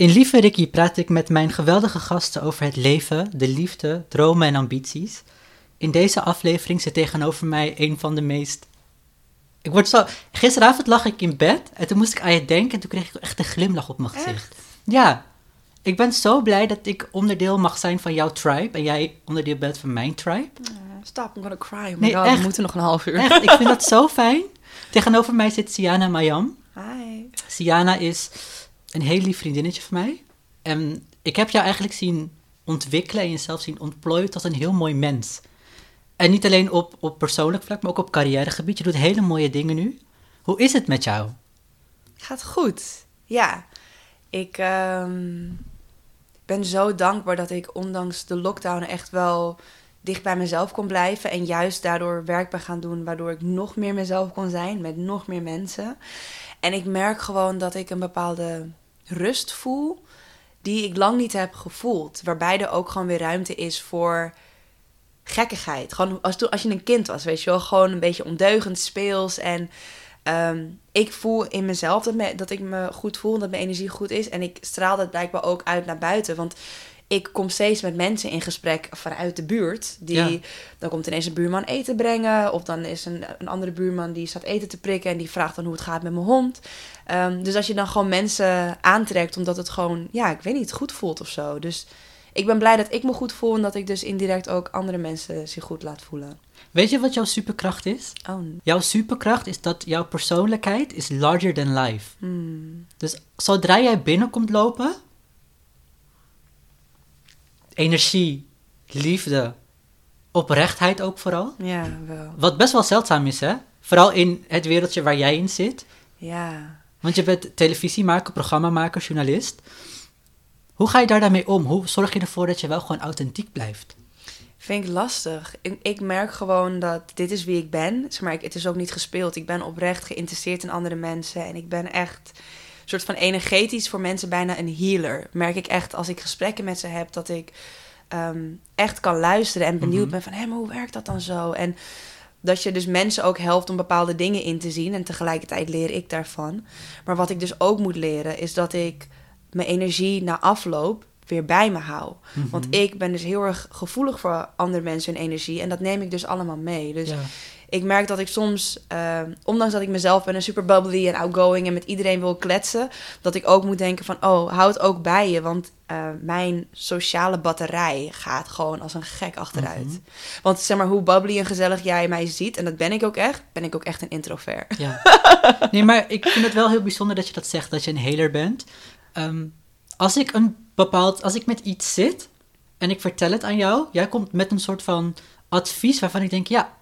In Lieve Ricky praat ik met mijn geweldige gasten over het leven, de liefde, dromen en ambities. In deze aflevering zit tegenover mij een van de meest. Ik word zo. Gisteravond lag ik in bed en toen moest ik aan je denken en toen kreeg ik echt een glimlach op mijn gezicht. Ja, ik ben zo blij dat ik onderdeel mag zijn van jouw tribe en jij onderdeel bent van mijn tribe. Stop, I'm gonna cry. Oh Nee, god, echt. we moeten nog een half uur. Echt, ik vind dat zo fijn. Tegenover mij zit Siana Mayam. Hi. Siana is een heel lief vriendinnetje van mij. En ik heb jou eigenlijk zien ontwikkelen en jezelf zien ontplooien tot een heel mooi mens. En niet alleen op, op persoonlijk vlak, maar ook op carrièregebied. Je doet hele mooie dingen nu. Hoe is het met jou? Gaat goed. Ja. Ik ehm, ben zo dankbaar dat ik ondanks de lockdown echt wel dicht bij mezelf kon blijven. En juist daardoor werk ben gaan doen, waardoor ik nog meer mezelf kon zijn met nog meer mensen. En ik merk gewoon dat ik een bepaalde rust voel die ik lang niet heb gevoeld. Waarbij er ook gewoon weer ruimte is voor gekkigheid. Gewoon als, toen, als je een kind was, weet je wel. Gewoon een beetje ondeugend, speels. En ehm, ik voel in mezelf dat, me, dat ik me goed voel, dat mijn energie goed is. En ik straal dat blijkbaar ook uit naar buiten. Want ik kom steeds met mensen in gesprek vanuit de buurt. Die, Ja. Dan komt ineens een buurman eten brengen. Of dan is een, een andere buurman die staat eten te prikken. En die vraagt dan hoe het gaat met mijn hond. Ehm, dus als je dan gewoon mensen aantrekt omdat het gewoon, ja, ik weet niet, goed voelt of zo. Dus ik ben blij dat ik me goed voel. En dat ik dus indirect ook andere mensen zich goed laat voelen. Weet je wat jouw superkracht is? Oh, Jouw superkracht is dat jouw persoonlijkheid is larger than life. hmm. Dus zodra jij binnenkomt lopen, energie, liefde, oprechtheid ook vooral. ja, wel. Wat best wel zeldzaam is, hè? Vooral in het wereldje waar jij in zit. Ja. Want je bent televisiemaker, programmamaker, journalist. Hoe ga je daar daarmee om? Hoe zorg je ervoor dat je wel gewoon authentiek blijft? Vind ik lastig. Ik, ik merk gewoon dat dit is wie ik ben. Zeg maar, ik, het is ook niet gespeeld. Ik ben oprecht geïnteresseerd in andere mensen. En ik ben echt soort van energetisch voor mensen bijna een healer. Merk ik echt als ik gesprekken met ze heb, dat ik ehm, echt kan luisteren en benieuwd Mhm. ben van... hé, maar hoe werkt dat dan zo? En dat je dus mensen ook helpt om bepaalde dingen in te zien. En tegelijkertijd leer ik daarvan. Maar wat ik dus ook moet leren, is dat ik mijn energie na afloop weer bij me hou. Want ik ben dus heel erg gevoelig voor andere mensen hun energie. En dat neem ik dus allemaal mee. Dus Ja. Ik merk dat ik soms, eh, ondanks dat ik mezelf ben een super bubbly en outgoing en met iedereen wil kletsen, dat ik ook moet denken van, oh, houd ook bij je. Want eh, mijn sociale batterij gaat gewoon als een gek achteruit. Mhm. Want zeg maar, hoe bubbly en gezellig jij mij ziet, en dat ben ik ook echt, ben ik ook echt een introvert. Ja. Nee, maar ik vind het wel heel bijzonder dat je dat zegt, dat je een healer bent. Ehm, als ik een bepaald, als ik met iets zit en ik vertel het aan jou, jij komt met een soort van advies waarvan ik denk, ja,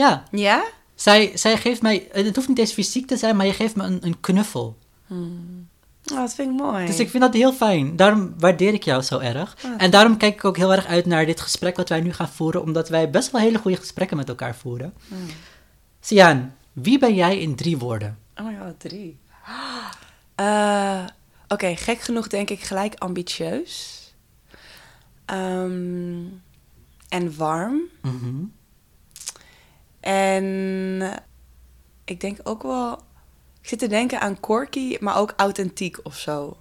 ja, Ja? zij, zij geeft mij, het hoeft niet eens fysiek te zijn, maar je geeft me een, een knuffel. Oh, dat vind ik mooi. Dus ik vind dat heel fijn. Daarom waardeer ik jou zo erg. Ah. En daarom kijk ik ook heel erg uit naar dit gesprek wat wij nu gaan voeren, omdat wij best wel hele goede gesprekken met elkaar voeren. Hmm. Sian, wie ben jij in drie woorden? Oh my god, drie. Eh, Oké, gek genoeg denk ik gelijk ambitieus. Ehm, en warm. Mhm. En ik denk ook wel... Ik zit te denken aan quirky, maar ook authentiek of zo.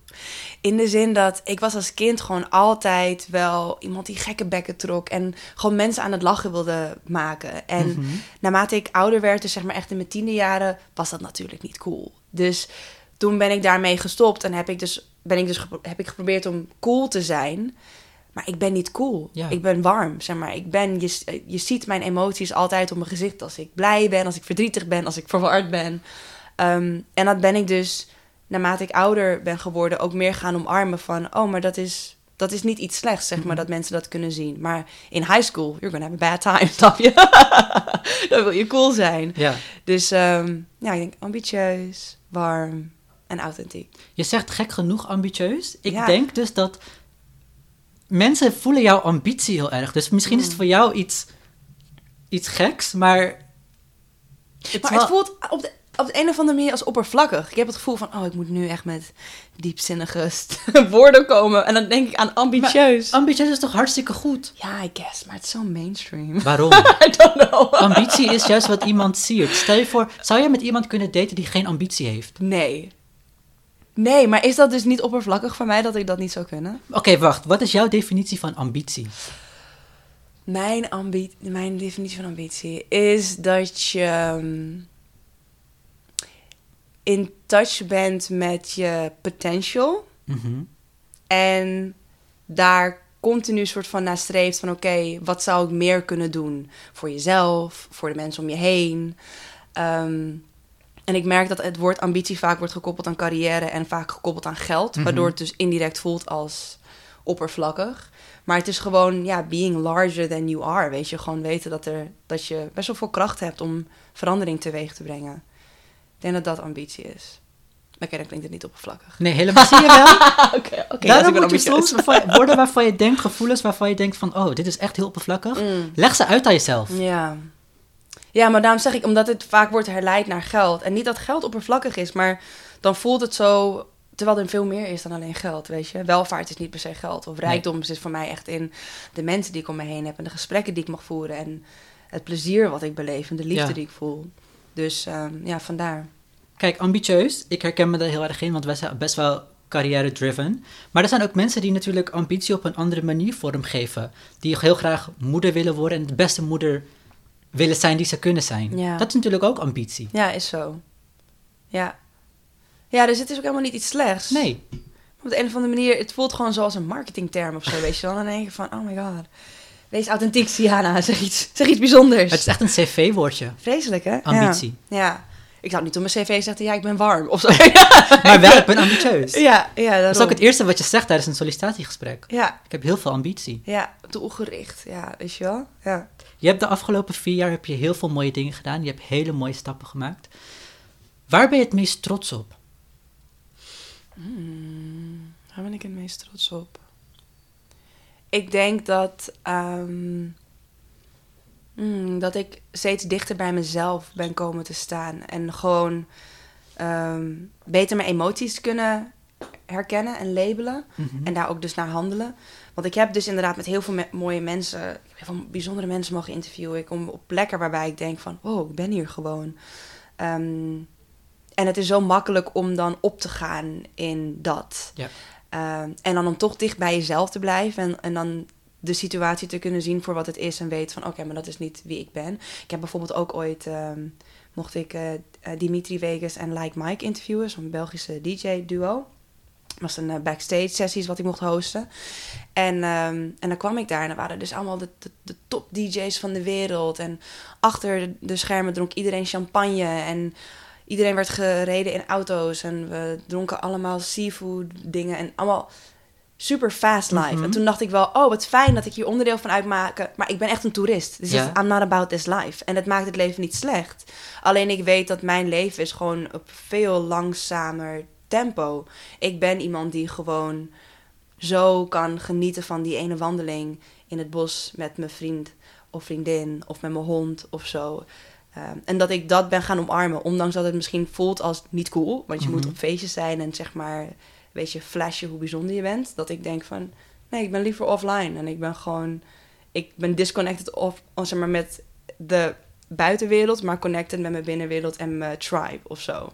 In de zin dat ik was als kind gewoon altijd wel iemand die gekke bekken trok. En gewoon mensen aan het lachen wilde maken. En Mhm. naarmate ik ouder werd, dus zeg maar echt in mijn tiende jaren, was dat natuurlijk niet cool. Dus toen ben ik daarmee gestopt en heb ik dus, ben ik dus heb ik geprobeerd om cool te zijn. Maar ik ben niet cool. Ja. Ik ben warm, zeg maar. Ik ben, je, je ziet mijn emoties altijd op mijn gezicht. Als ik blij ben, als ik verdrietig ben, als ik verward ben. Ehm, en dat ben ik dus, naarmate ik ouder ben geworden, ook meer gaan omarmen van... Oh, maar dat is, dat is niet iets slechts, zeg maar, dat mensen dat kunnen zien. Maar in high school, you're gonna have a bad time, snap je? Dan wil je cool zijn. Ja. Dus ehm, ja, ik denk ambitieus, warm en authentiek. Je zegt gek genoeg ambitieus. Ik Ja. denk dus dat mensen voelen jouw ambitie heel erg. Dus misschien is het Mm. voor jou iets, iets geks, maar... Het Maar wel- het voelt op de, op de een of andere manier als oppervlakkig. Ik heb het gevoel van, oh, ik moet nu echt met diepzinnige woorden komen. En dan denk ik aan ambitieus. Ambitieus is toch hartstikke goed? ja, I guess, maar het is zo mainstream. Waarom? I don't know. Ambitie is juist wat iemand siert. Stel je voor, zou je met iemand kunnen daten die geen ambitie heeft? Nee. Nee, maar is dat dus niet oppervlakkig van mij dat ik dat niet zou kunnen? Oké, wacht. Wat is jouw definitie van ambitie? Mijn, ambi mijn definitie van ambitie is dat je ehm, in touch bent met je potential Mhm. en daar continu soort van naar streeft van oké, wat zou ik meer kunnen doen voor jezelf, voor de mensen om je heen. Ehm, en ik merk dat het woord ambitie vaak wordt gekoppeld aan carrière en vaak gekoppeld aan geld, Mhm. waardoor het dus indirect voelt als oppervlakkig. Maar het is gewoon, ja, being larger than you are. Weet je, gewoon weten dat, er, dat je best wel veel kracht hebt om verandering teweeg te brengen. Ik denk dat dat ambitie is. Oké, dan klinkt het niet oppervlakkig. Nee, helemaal. Zie je wel? Oké, oké. Daarom moet je soms woorden waarvan je denkt, gevoelens waarvan je denkt van, oh, dit is echt heel oppervlakkig. Mm. Leg ze uit aan jezelf. Ja. Ja, maar daarom zeg ik, omdat het vaak wordt herleid naar geld. En niet dat geld oppervlakkig is, maar dan voelt het zo... Terwijl er veel meer is dan alleen geld, weet je. Welvaart is niet per se geld. Of rijkdom zit voor mij echt in de mensen die ik om me heen heb... en de gesprekken die ik mag voeren... en het plezier wat ik beleef en de liefde Ja. die ik voel. Dus ehm, ja, vandaar. Kijk, ambitieus. Ik herken me daar heel erg in, want wij zijn best wel carrière-driven. Maar er zijn ook mensen die natuurlijk ambitie op een andere manier vormgeven. Die heel graag moeder willen worden en de beste moeder willen zijn die ze kunnen zijn. Ja. Dat is natuurlijk ook ambitie. Ja, is zo. Ja. Ja, dus het is ook helemaal niet iets slechts. Nee. Op de een of andere manier, het voelt gewoon zoals een marketingterm of zo, weet je wel. Dan denk je van, oh my god. Wees authentiek, Siana. Zeg iets, zeg iets bijzonders. Het is echt een cv-woordje. Vreselijk, hè? Ambitie. Ja. ja. Ik zou niet op mijn cv zeggen, ja, ik ben warm. Of zo. Maar wel, ik ben ambitieus. ja, ja, Dat is ook het eerste wat je zegt tijdens een sollicitatiegesprek. Ja, Ik heb heel veel ambitie. ja, doelgericht. Ja, weet je wel? Ja. Je hebt de afgelopen vier jaar heb je heel veel mooie dingen gedaan. Je hebt hele mooie stappen gemaakt. Waar ben je het meest trots op? Hmm, waar ben ik het meest trots op? Ik denk dat, ehm, hmm, dat ik steeds dichter bij mezelf ben komen te staan. En gewoon ehm, beter mijn emoties kunnen herkennen en labelen. Mhm. En daar ook dus naar handelen. Want ik heb dus inderdaad met heel veel me- mooie mensen, ik heb heel veel bijzondere mensen mogen interviewen. Ik kom op plekken waarbij ik denk van, wow, ik ben hier gewoon. Ehm, en het is zo makkelijk om dan op te gaan in dat. Ja. Ehm, en dan om toch dicht bij jezelf te blijven. En, en dan de situatie te kunnen zien voor wat het is. En weten van, oké, maar dat is niet wie ik ben. Ik heb bijvoorbeeld ook ooit, ehm, mocht ik eh, eh, Dimitri Vegas en Like Mike interviewen. Zo'n Belgische DJ-duo. Was een eh, backstage sessies wat ik mocht hosten. En, ehm, en dan kwam ik daar en dan waren dus allemaal de, de, top DJ's van de wereld. En achter de schermen dronk iedereen champagne. En iedereen werd gereden in auto's. En we dronken allemaal seafood dingen. En allemaal super fast life. Mhm. En toen dacht ik wel, oh wat fijn dat ik hier onderdeel van uitmaak. Maar ik ben echt een toerist. Dus I'm not about this life. En het maakt het leven niet slecht. Alleen ik weet dat mijn leven is gewoon op veel langzamer tempo. Ik ben iemand die gewoon zo kan genieten van die ene wandeling in het bos met mijn vriend of vriendin of met mijn hond of zo. Ehm, en dat ik dat ben gaan omarmen, ondanks dat het misschien voelt als niet cool, want je Mhm. moet op feestjes zijn en zeg maar, weet je, flashen hoe bijzonder je bent. Dat ik denk van, nee, ik ben liever offline en ik ben gewoon, ik ben disconnected of, zeg maar met de buitenwereld, maar connected met mijn binnenwereld en mijn tribe of zo.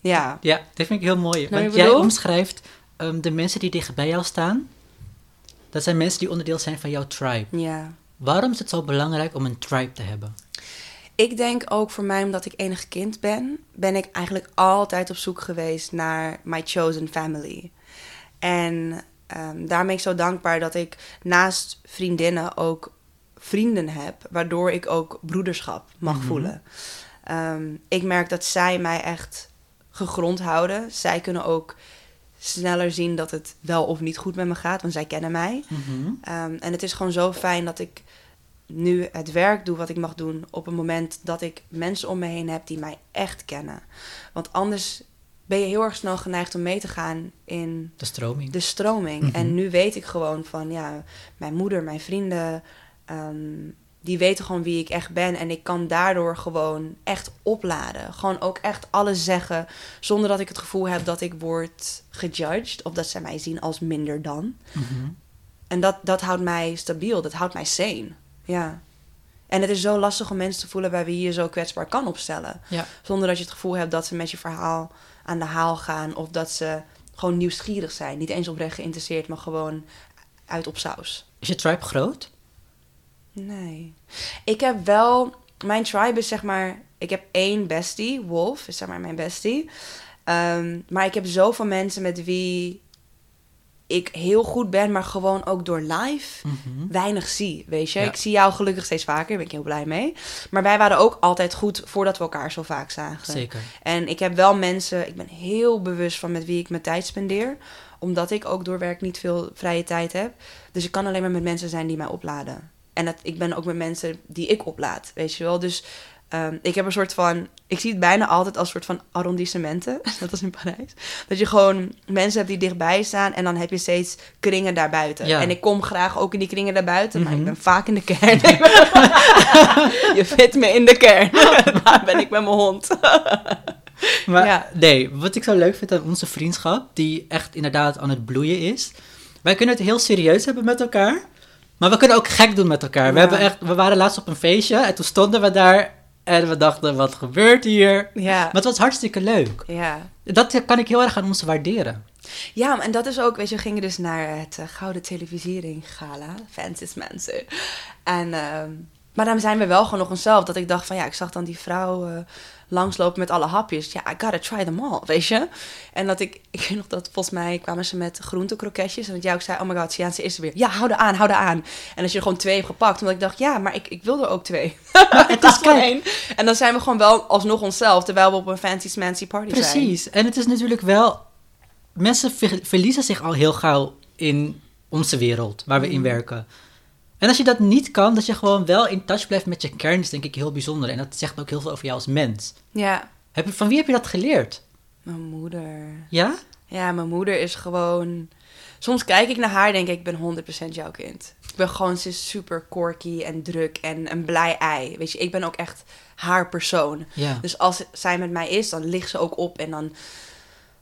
Ja. Ja, dat vind ik heel mooi. Nou, want jij omschrijft ehm, de mensen die dicht bij jou staan. Dat zijn mensen die onderdeel zijn van jouw tribe. Ja. Waarom is het zo belangrijk om een tribe te hebben? Ik denk ook voor mij, omdat ik enig kind ben, ben ik eigenlijk altijd op zoek geweest naar my chosen family. En ehm daar ben ik zo dankbaar dat ik naast vriendinnen ook vrienden heb, waardoor ik ook broederschap mag Mhm. voelen. Ehm, ik merk dat zij mij echt gegrond houden. Zij kunnen ook sneller zien dat het wel of niet goed met me gaat, want zij kennen mij. Mhm. Ehm, en het is gewoon zo fijn dat ik nu het werk doe wat ik mag doen op een moment dat ik mensen om me heen heb die mij echt kennen. Want anders ben je heel erg snel geneigd om mee te gaan in De stroming. de stroming. Mhm. En nu weet ik gewoon van, ja, mijn moeder, mijn vrienden, ehm, die weten gewoon wie ik echt ben. En ik kan daardoor gewoon echt opladen. Gewoon ook echt alles zeggen, zonder dat ik het gevoel heb dat ik word gejudged. Of dat ze mij zien als minder dan. Mhm. En dat, dat houdt mij stabiel, dat houdt mij sane. Ja. En het is zo lastig om mensen te voelen bij wie je zo kwetsbaar kan opstellen. Ja. Zonder dat je het gevoel hebt dat ze met je verhaal aan de haal gaan. Of dat ze gewoon nieuwsgierig zijn. Niet eens oprecht geïnteresseerd, maar gewoon uit op saus. Is je tribe groot? Nee. Ik heb wel... Mijn tribe is zeg maar... Ik heb één bestie. Wolf is zeg maar mijn bestie. Ehm, maar ik heb zoveel mensen met wie ik heel goed ben, maar gewoon ook door live Mhm. weinig zie, weet je. Ja. Ik zie jou gelukkig steeds vaker, daar ben ik heel blij mee. Maar wij waren ook altijd goed voordat we elkaar zo vaak zagen. Zeker. En ik heb wel mensen, ik ben heel bewust van met wie ik mijn tijd spendeer. Omdat ik ook door werk niet veel vrije tijd heb. Dus ik kan alleen maar met mensen zijn die mij opladen. En dat, ik ben ook met mensen die ik oplaad, weet je wel. Dus ehm, ik heb een soort van, ik zie het bijna altijd als een soort van arrondissementen. Dat was in Parijs. Dat je gewoon mensen hebt die dichtbij staan en dan heb je steeds kringen daarbuiten. Ja. En ik kom graag ook in die kringen daarbuiten, maar ik Mhm. ben vaak in de kern. je vindt me in de kern. Daar ben ik met mijn hond. Maar Ja. nee, wat ik zo leuk vind aan onze vriendschap, die echt inderdaad aan het bloeien is. Wij kunnen het heel serieus hebben met elkaar, maar we kunnen ook gek doen met elkaar. We, hebben echt, we waren laatst op een feestje en toen stonden we daar en we dachten, wat gebeurt hier? Ja. Maar het was hartstikke leuk. Ja. Dat kan ik heel erg aan ons waarderen. ja, en dat is ook, weet je, we gingen dus naar het eh, Gouden Televisiering Gala, Francis mensen. En, ehm, maar dan zijn we wel gewoon nog onszelf. Dat ik dacht van, ja, ik zag dan die vrouw eh, langslopen met alle hapjes. Ja, I gotta try them all, weet je. En dat ik, ik weet nog dat volgens mij kwamen ze met groentekroketjes. En dat jij ook zei, oh my god, Siaanse is er weer. Ja, hou er aan, hou er aan. En als je er gewoon twee hebt gepakt, omdat ik dacht, ja, maar ik, ik wil er ook twee. Maar het is, Gewoon één. En dan zijn we gewoon wel alsnog onszelf, terwijl we op een fancy smancy party zijn. precies. En het is natuurlijk wel, mensen ver- verliezen zich al heel gauw in onze wereld, waar we in Mm. werken. En als je dat niet kan, dat je gewoon wel in touch blijft met je kern, is denk ik heel bijzonder. En dat zegt ook heel veel over jou als mens. Ja, Heb je, van wie heb je dat geleerd? mijn moeder. Ja? Ja, mijn moeder is gewoon. Soms kijk ik naar haar en denk ik, ik ben 100% jouw kind. Ik ben gewoon, ze is super quirky en druk en een blij ei. Weet je, ik ben ook echt haar persoon. Ja. Dus als zij met mij is, dan ligt ze ook op en dan.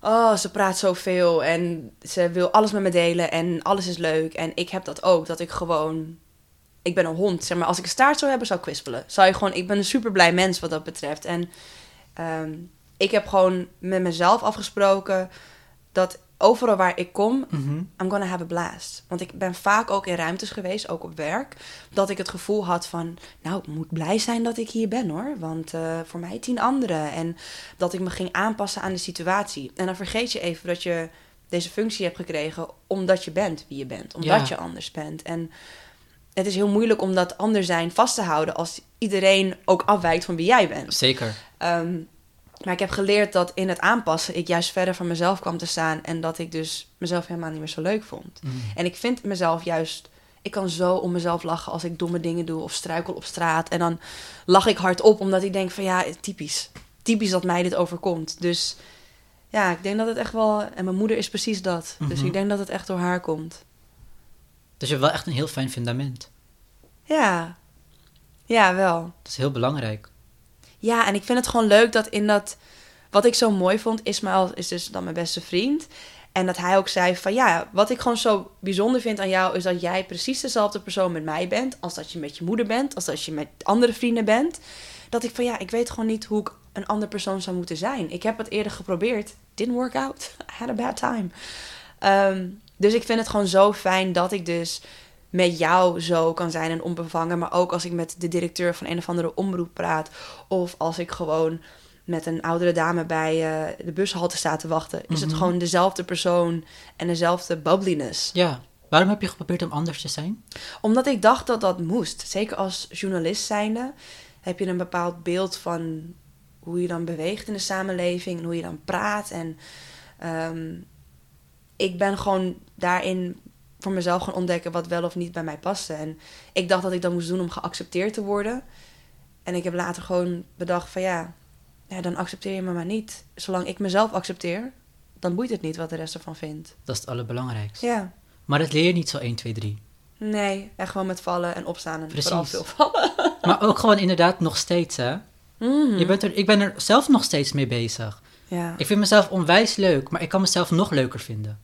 Oh, ze praat zoveel en ze wil alles met me delen en alles is leuk. En ik heb dat ook, dat ik gewoon. Ik ben een hond, zeg maar. Als ik een staart zou hebben, zou ik kwispelen. Zou je gewoon, ik ben een super blij mens wat dat betreft. En ehm, ik heb gewoon met mezelf afgesproken dat overal waar ik kom, Mhm. I'm gonna have a blast. Want ik ben vaak ook in ruimtes geweest, ook op werk, dat ik het gevoel had van, nou, ik moet blij zijn dat ik hier ben hoor. Want eh, voor mij tien anderen. En dat ik me ging aanpassen aan de situatie. En dan vergeet je even dat je deze functie hebt gekregen omdat je bent wie je bent. Omdat Ja. je anders bent. En het is heel moeilijk om dat anders zijn vast te houden als iedereen ook afwijkt van wie jij bent. Zeker. Ehm, maar ik heb geleerd dat in het aanpassen ik juist verder van mezelf kwam te staan. En dat ik dus mezelf helemaal niet meer zo leuk vond. Mhm. En ik vind mezelf juist. Ik kan zo om mezelf lachen als ik domme dingen doe of struikel op straat. En dan lach ik hardop omdat ik denk van ja, typisch. Typisch dat mij dit overkomt. Dus ja, ik denk dat het echt wel. En mijn moeder is precies dat. Dus Mhm. ik denk dat het echt door haar komt. Dus je hebt wel echt een heel fijn fundament. Ja. Ja, wel. Dat is heel belangrijk. Ja, en ik vind het gewoon leuk dat in dat... Wat ik zo mooi vond, Ismaël is dus dan mijn beste vriend. En dat hij ook zei van ja, wat ik gewoon zo bijzonder vind aan jou... is dat jij precies dezelfde persoon met mij bent... als dat je met je moeder bent, als dat je met andere vrienden bent. Dat ik van ja, ik weet gewoon niet hoe ik een andere persoon zou moeten zijn. Ik heb het eerder geprobeerd. Didn't work out. I had a bad time. Ehm, dus ik vind het gewoon zo fijn dat ik dus met jou zo kan zijn en onbevangen. Maar ook als ik met de directeur van een of andere omroep praat. Of als ik gewoon met een oudere dame bij eh, de bushalte sta te wachten. Is het Mhm. gewoon dezelfde persoon en dezelfde bubbliness. Ja. Waarom heb je geprobeerd om anders te zijn? Omdat ik dacht dat dat moest. Zeker als journalist zijnde heb je een bepaald beeld van hoe je dan beweegt in de samenleving en hoe je dan praat. En ehm, ik ben gewoon daarin voor mezelf gaan ontdekken wat wel of niet bij mij paste. En ik dacht dat ik dat moest doen om geaccepteerd te worden. En ik heb later gewoon bedacht van ja, ja dan accepteer je me maar niet. Zolang ik mezelf accepteer, dan boeit het niet wat de rest ervan vindt. Dat is het allerbelangrijkste. Ja. Maar dat leer je niet zo 1, 2, 3. Nee, echt gewoon met vallen en opstaan en Precies. vooral veel vallen. Maar ook gewoon inderdaad nog steeds, hè? Mhm. Je bent er, ik ben er zelf nog steeds mee bezig. Ja. Ik vind mezelf onwijs leuk, maar ik kan mezelf nog leuker vinden.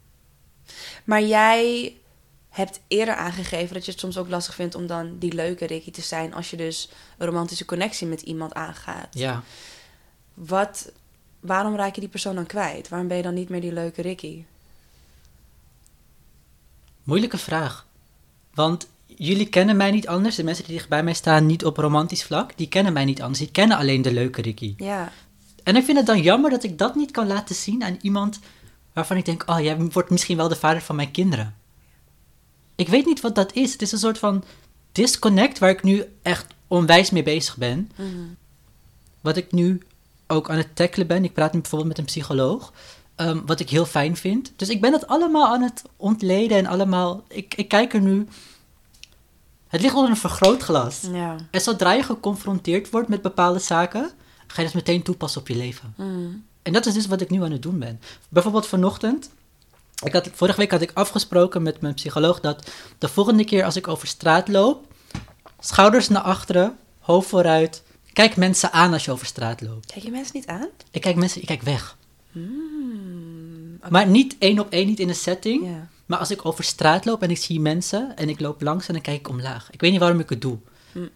Maar jij hebt eerder aangegeven dat je het soms ook lastig vindt om dan die leuke Ricky te zijn als je dus een romantische connectie met iemand aangaat. Ja. Wat, waarom raak je die persoon dan kwijt? Waarom ben je dan niet meer die leuke Ricky? Moeilijke vraag. Want jullie kennen mij niet anders. De mensen die dicht bij mij staan, niet op romantisch vlak, die kennen mij niet anders. Die kennen alleen de leuke Ricky. Ja. En ik vind het dan jammer dat ik dat niet kan laten zien aan iemand waarvan ik denk: oh, jij wordt misschien wel de vader van mijn kinderen. Ik weet niet wat dat is. Het is een soort van disconnect waar ik nu echt onwijs mee bezig ben. Mhm. Wat ik nu ook aan het tackelen ben. Ik praat nu bijvoorbeeld met een psycholoog. ehm, wat ik heel fijn vind. Dus ik ben het allemaal aan het ontleden en allemaal. Ik, ik kijk er nu. Het ligt onder een vergrootglas. Ja. En zodra je geconfronteerd wordt met bepaalde zaken, ga je dat meteen toepassen op je leven. Mhm. En dat is dus wat ik nu aan het doen ben. Bijvoorbeeld vanochtend. Ik had, vorige week had ik afgesproken met mijn psycholoog dat de volgende keer als ik over straat loop, schouders naar achteren, hoofd vooruit. Kijk mensen aan als je over straat loopt. Kijk je mensen niet aan? Ik kijk mensen, ik kijk weg. Hmm. Maar niet één op één, niet in een setting. Maar als ik over straat loop en ik zie mensen en ik loop langs en dan kijk ik omlaag. Ik weet niet waarom ik het doe. Hm.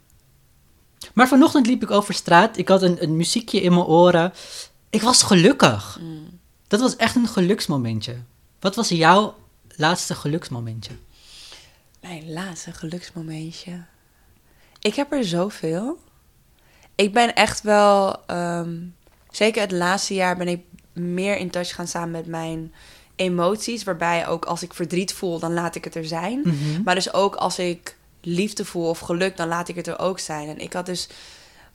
Maar vanochtend liep ik over straat. Ik had een, een muziekje in mijn oren. Ik was gelukkig. Hmm. Dat was echt een geluksmomentje. Wat was jouw laatste geluksmomentje? Mijn laatste geluksmomentje. Ik heb er zoveel. Ik ben echt wel, ehm, zeker het laatste jaar ben ik meer in touch gaan staan met mijn emoties. Waarbij ook als ik verdriet voel, dan laat ik het er zijn. Mhm. Maar dus ook als ik liefde voel of geluk, dan laat ik het er ook zijn. En ik had dus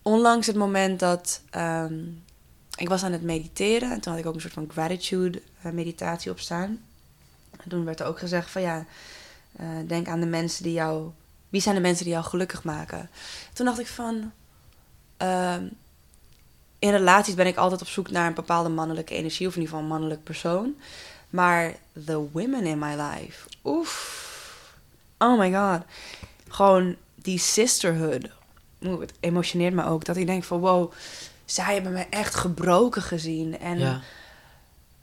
onlangs het moment dat ehm, ik was aan het mediteren. En toen had ik ook een soort van gratitude eh, meditatie op staan. En toen werd er ook gezegd van ja, eh, denk aan de mensen die jou... Wie zijn de mensen die jou gelukkig maken? Toen dacht ik van... ehm, in relaties ben ik altijd op zoek naar een bepaalde mannelijke energie. Of in ieder geval een mannelijk persoon. Maar the women in my life. Oef. Oh my god. Gewoon die sisterhood. Het emotioneert me ook. Dat ik denk van wow, zij hebben me echt gebroken gezien. En Ja.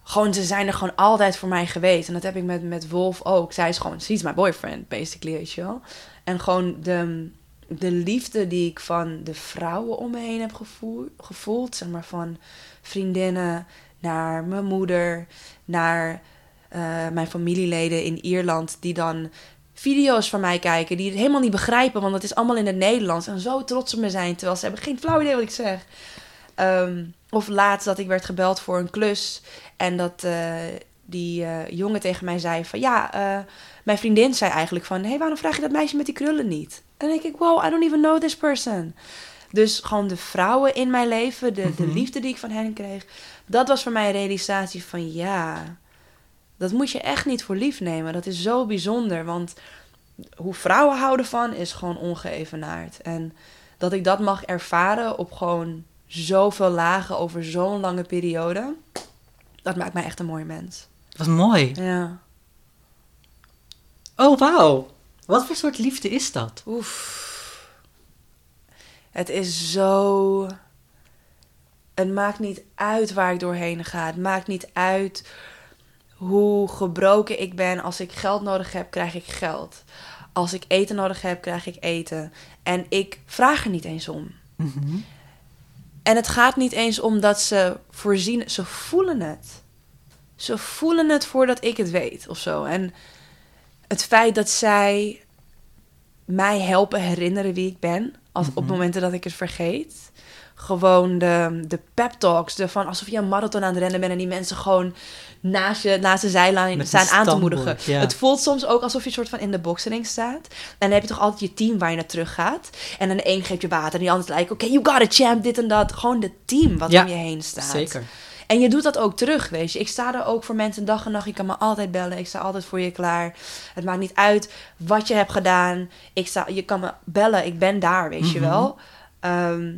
gewoon, ze zijn er gewoon altijd voor mij geweest. En dat heb ik met, met Wolf ook. Zij is gewoon, she's my boyfriend, basically, weet je wel. En gewoon de, de liefde die ik van de vrouwen om me heen heb gevoel, gevoeld. Zeg maar van vriendinnen naar mijn moeder, naar eh, mijn familieleden in Ierland. Die dan video's van mij kijken, die het helemaal niet begrijpen. Want het is allemaal in het Nederlands. En zo trots op me zijn, terwijl ze hebben geen flauw idee wat ik zeg. Ehm, of laatst dat ik werd gebeld voor een klus. En dat eh, die eh, jongen tegen mij zei van... Ja, eh, mijn vriendin zei eigenlijk van... Hé, hey, waarom vraag je dat meisje met die krullen niet? En dan denk ik, wow, I don't even know this person. Dus gewoon de vrouwen in mijn leven, de, de Mhm. liefde die ik van hen kreeg... Dat was voor mij een realisatie van ja... Dat moet je echt niet voor lief nemen. Dat is zo bijzonder, want hoe vrouwen houden van is gewoon ongeëvenaard. En dat ik dat mag ervaren op gewoon zoveel lagen over zo'n lange periode, dat maakt mij echt een mooi mens. Was mooi. Ja. Oh, wauw. Wat voor soort liefde is dat? Oef. Het is zo. Het maakt niet uit waar ik doorheen ga. Het maakt niet uit hoe gebroken ik ben. Als ik geld nodig heb, krijg ik geld. Als ik eten nodig heb, krijg ik eten. En ik vraag er niet eens om. Mhm. En het gaat niet eens om dat ze voorzien. Ze voelen het. Ze voelen het voordat ik het weet of zo. En het feit dat zij mij helpen herinneren wie ik ben. Als, Op Mhm. momenten dat ik het vergeet. Gewoon de, de pep talks. De van alsof je een marathon aan het rennen bent. En die mensen gewoon naast, je, naast de zijlijn Met staan aan te moedigen. ja. Het voelt soms ook alsof je een soort van in de boxering staat. En dan heb je toch altijd je team waar je naar terug gaat. En dan de een geeft je water. En die ander like, oké, you got a champ, dit en dat. Gewoon de team wat Ja, om je heen staat. Zeker. En je doet dat ook terug, weet je. Ik sta er ook voor mensen dag en nacht. Je kan me altijd bellen. Ik sta altijd voor je klaar. Het maakt niet uit wat je hebt gedaan. Ik sta, je kan me bellen. Ik ben daar, weet je Mhm. wel. Ehm,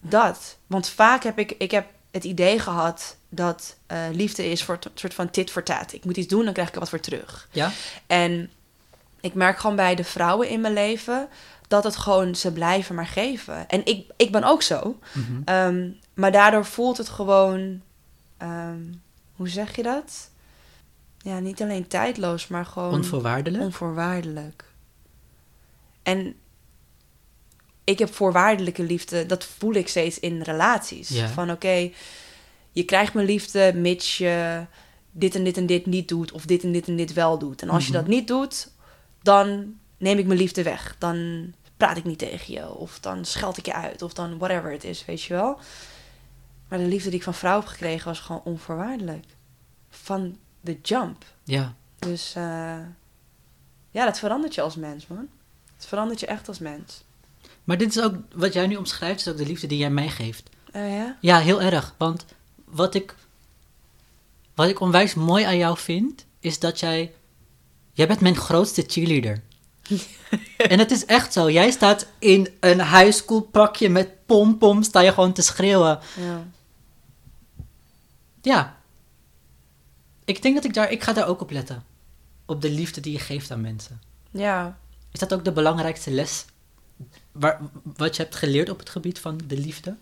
dat. Want vaak heb ik, ik heb het idee gehad dat eh, liefde is voor een soort van tit voor tat. Ik moet iets doen, dan krijg ik er wat voor terug. Ja? En ik merk gewoon bij de vrouwen in mijn leven dat het gewoon ze blijven maar geven. En ik, ik ben ook zo. Mhm. Ehm, maar daardoor voelt het gewoon, ehm, hoe zeg je dat? Ja, niet alleen tijdloos, maar gewoon Onvoorwaardelijk? onvoorwaardelijk. En ik heb voorwaardelijke liefde, dat voel ik steeds in relaties. Ja. Van oké, je krijgt mijn liefde mits je dit en dit en dit niet doet, of dit en dit en dit wel doet. En als je Mhm. dat niet doet, dan neem ik mijn liefde weg. Dan praat ik niet tegen je, of dan scheld ik je uit, of dan whatever het is, weet je wel. Maar de liefde die ik van vrouw heb gekregen was gewoon onvoorwaardelijk. Van de jump. Ja. Dus eh, ja, dat verandert je als mens, man. Het verandert je echt als mens. Maar dit is ook, wat jij nu omschrijft, is ook de liefde die jij mij geeft. Oh ja? Ja, heel erg. Want wat ik, wat ik onwijs mooi aan jou vind, is dat jij... Jij bent mijn grootste cheerleader. en het is echt zo. Jij staat in een high school pakje met pompom, sta je gewoon te schreeuwen. Ja. Ja. Ik denk dat ik daar... Ik ga daar ook op letten. Op de liefde die je geeft aan mensen. Ja. Is dat ook de belangrijkste les waar, wat je hebt geleerd op het gebied van de liefde?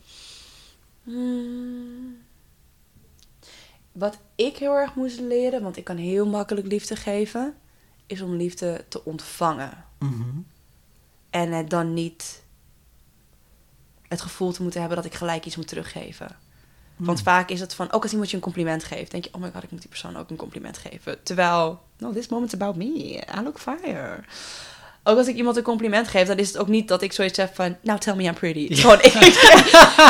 Hmm. Wat ik heel erg moest leren, want ik kan heel makkelijk liefde geven, is om liefde te ontvangen. Mhm. En het dan niet het gevoel te moeten hebben dat ik gelijk iets moet teruggeven. Want Hmm. vaak is het van, ook als iemand je een compliment geeft, denk je, oh my god, ik moet die persoon ook een compliment geven. Terwijl, no, this moment's about me. I look fire. Ook als ik iemand een compliment geef, dan is het ook niet dat ik zoiets heb van, nou, tell me I'm pretty. Het is gewoon, ik,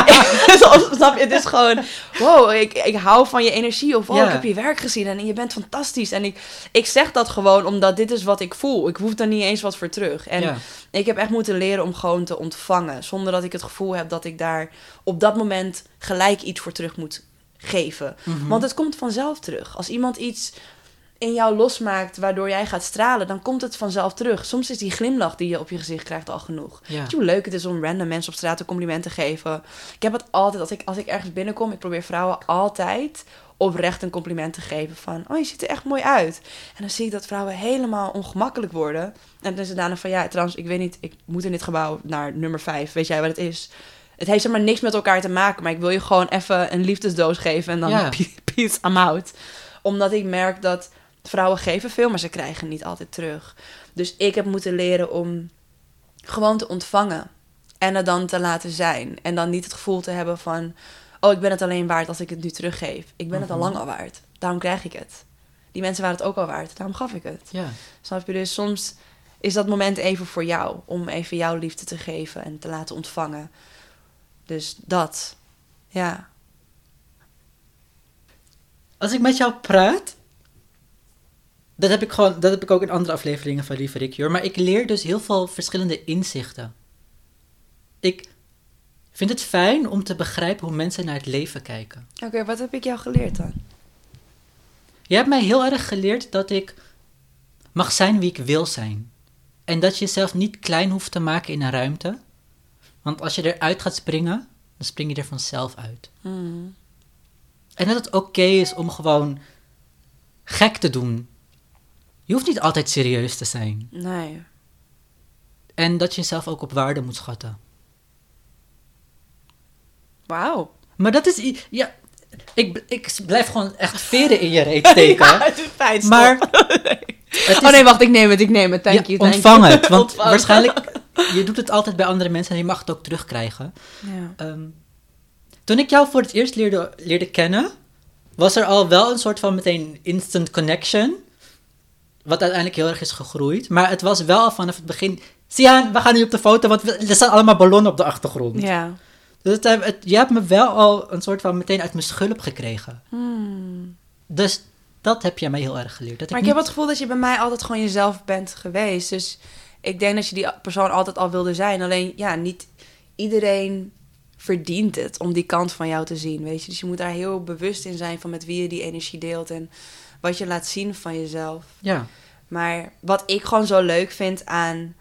ik- snap je? Het is gewoon, wow, ik, ik hou van je energie. Of, oh, Ja. ik heb je werk gezien en je bent fantastisch. En ik, ik zeg dat gewoon omdat dit is wat ik voel. Ik hoef daar niet eens wat voor terug. En ja. ik heb echt moeten leren om gewoon te ontvangen. Zonder dat ik het gevoel heb dat ik daar op dat moment gelijk iets voor terug moet geven. Mhm. Want het komt vanzelf terug. Als iemand iets in jou losmaakt waardoor jij gaat stralen, dan komt het vanzelf terug. Soms is die glimlach die je op je gezicht krijgt al genoeg. Ja. Weet je hoe leuk het is om random mensen op straat een compliment te geven? Ik heb het altijd, als ik, als ik ergens binnenkom, ik probeer vrouwen altijd oprecht een compliment te geven van, oh je ziet er echt mooi uit. En dan zie ik dat vrouwen helemaal ongemakkelijk worden. En dan is het daarna van, ja trouwens, ik weet niet, ik moet in dit gebouw naar nummer 5, weet jij wat het is? Het heeft zeg maar niks met elkaar te maken, maar ik wil je gewoon even een liefdesdoos geven en dan Ja. peace, I'm out. Omdat ik merk dat vrouwen geven veel, maar ze krijgen niet altijd terug. Dus ik heb moeten leren om gewoon te ontvangen. En het dan te laten zijn. En dan niet het gevoel te hebben van... Oh, ik ben het alleen waard als ik het nu teruggeef. Ik ben het al Mhm. lang al waard. Daarom krijg ik het. Die mensen waren het ook al waard. Daarom gaf ik het. ja. Snap je? Dus soms is dat moment even voor jou. Om even jouw liefde te geven en te laten ontvangen. Dus dat. Ja. Als ik met jou praat, dat heb ik gewoon, dat heb ik ook in andere afleveringen van Lieve Rick, hoor. Maar ik leer dus heel veel verschillende inzichten. Ik vind het fijn om te begrijpen hoe mensen naar het leven kijken. Oké, wat heb ik jou geleerd dan? Je hebt mij heel erg geleerd dat ik mag zijn wie ik wil zijn. En dat je jezelf niet klein hoeft te maken in een ruimte. Want als je eruit gaat springen, dan spring je er vanzelf uit. Hmm. En dat het oké is om gewoon gek te doen. Je hoeft niet altijd serieus te zijn. Nee. En dat je jezelf ook op waarde moet schatten. Wauw. Maar dat is... Ja, ik, ik blijf gewoon echt veren in je reet steken. Ja, het pijn. stop. maar... is- Oh nee, wacht, ik neem het, ik neem het. Thank ja, you, thank ontvang you. het. Want Ontvang. waarschijnlijk... Je doet het altijd bij andere mensen en je mag het ook terugkrijgen. Ja. Ehm, toen ik jou voor het eerst leerde, leerde kennen, was er al wel een soort van meteen instant connection. Wat uiteindelijk heel erg is gegroeid. Maar het was wel al vanaf het begin. Sian, we gaan nu op de foto, want we- er staan allemaal ballonnen op de achtergrond. ja. Dus het, het, je hebt me wel al een soort van meteen uit mijn schulp gekregen. Hmm. Dus dat heb jij mij heel erg geleerd. Dat Maar ik niet- heb het gevoel dat je bij mij altijd gewoon jezelf bent geweest. Dus ik denk dat je die persoon altijd al wilde zijn. Alleen, ja, niet iedereen verdient het om die kant van jou te zien, weet je. Dus je moet daar heel bewust in zijn van met wie je die energie deelt en wat je laat zien van jezelf. Ja, Maar wat ik gewoon zo leuk vind aan,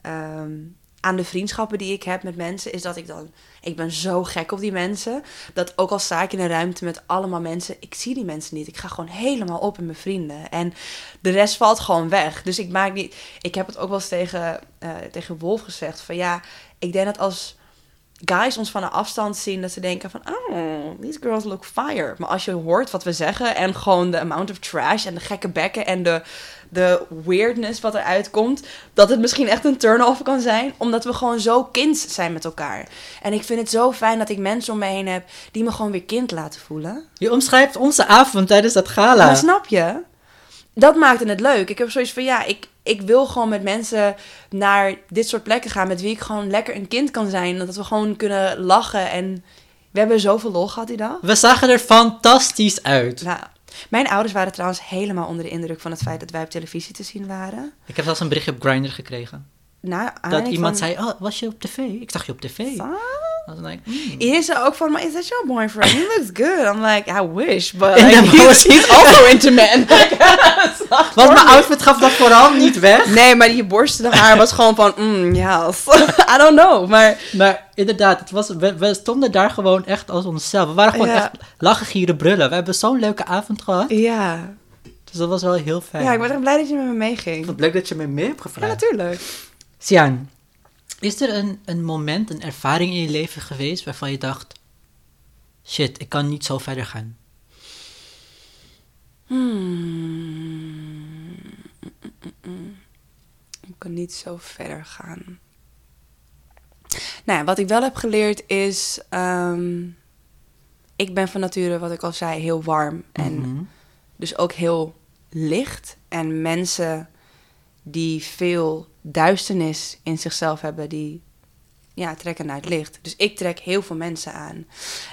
ehm, aan de vriendschappen die ik heb met mensen, is dat ik dan. Ik ben zo gek op die mensen. Dat ook al sta ik in een ruimte met allemaal mensen, ik zie die mensen niet. Ik ga gewoon helemaal op in mijn vrienden. En de rest valt gewoon weg. Dus ik maak niet. Ik heb het ook wel eens tegen, eh, tegen Wolf gezegd: van ja, ik denk dat als. Guys ons van een afstand zien dat ze denken van, oh, these girls look fire. Maar als je hoort wat we zeggen en gewoon de amount of trash en de gekke bekken en de, de weirdness wat eruit komt, dat het misschien echt een turn-off kan zijn, omdat we gewoon zo kind zijn met elkaar. En ik vind het zo fijn dat ik mensen om me heen heb die me gewoon weer kind laten voelen. Je omschrijft onze avond tijdens dat gala. Maar snap je? Dat maakte het leuk. Ik heb zoiets van, ja, ik, ik wil gewoon met mensen naar dit soort plekken gaan... met wie ik gewoon lekker een kind kan zijn. Dat we gewoon kunnen lachen en... We hebben zoveel lol gehad die dag. We zagen er fantastisch uit. Nou, mijn ouders waren trouwens helemaal onder de indruk van het feit dat wij op televisie te zien waren. Ik heb zelfs een berichtje op Grindr gekregen. Nou, Dat iemand van- zei, oh, was je op tv? Ik zag je op tv. I was like, hmm. Iedereen zei ook van, maar is that your boyfriend? He looks good. I'm like, I wish, but like, he's, also into men. Want mijn outfit gaf dat vooral niet weg. Nee, maar die borstende haar was gewoon van, mm, yes. I don't know, maar... Maar inderdaad, het was, we, we stonden daar gewoon echt als onszelf. We waren gewoon Ja. echt lachen, gieren, brullen. We hebben zo'n leuke avond gehad. Ja. Dus dat was wel heel fijn. Ja, ik ben echt blij dat je met me meeging. vond het leuk dat je me mee hebt Ja, gevraagd. natuurlijk. Sian, is er een, een moment, een ervaring in je leven geweest waarvan je dacht... Shit, ik kan niet zo verder gaan. Hmm. Ik kan niet zo verder gaan. Nou ja, wat ik wel heb geleerd is... ehm, ik ben van nature, wat ik al zei, heel warm. En Mhm. dus ook heel licht. En mensen die veel duisternis in zichzelf hebben, die ja, trekken naar het licht. Dus ik trek heel veel mensen aan.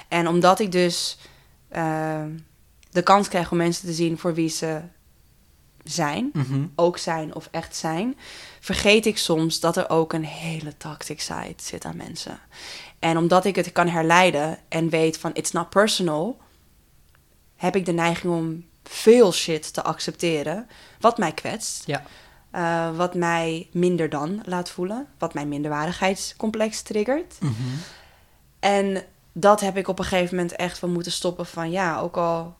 En omdat ik dus eh, de kans krijg om mensen te zien voor wie ze zijn, Mhm. ook zijn of echt zijn, vergeet ik soms dat er ook een hele toxic side zit aan mensen. En omdat ik het kan herleiden en weet van it's not personal, heb ik de neiging om veel shit te accepteren wat mij kwetst. Ja. Eh, wat mij minder dan laat voelen. Wat mijn minderwaardigheidscomplex triggert. Mhm. En dat heb ik op een gegeven moment echt van moeten stoppen. Van ja, ook al,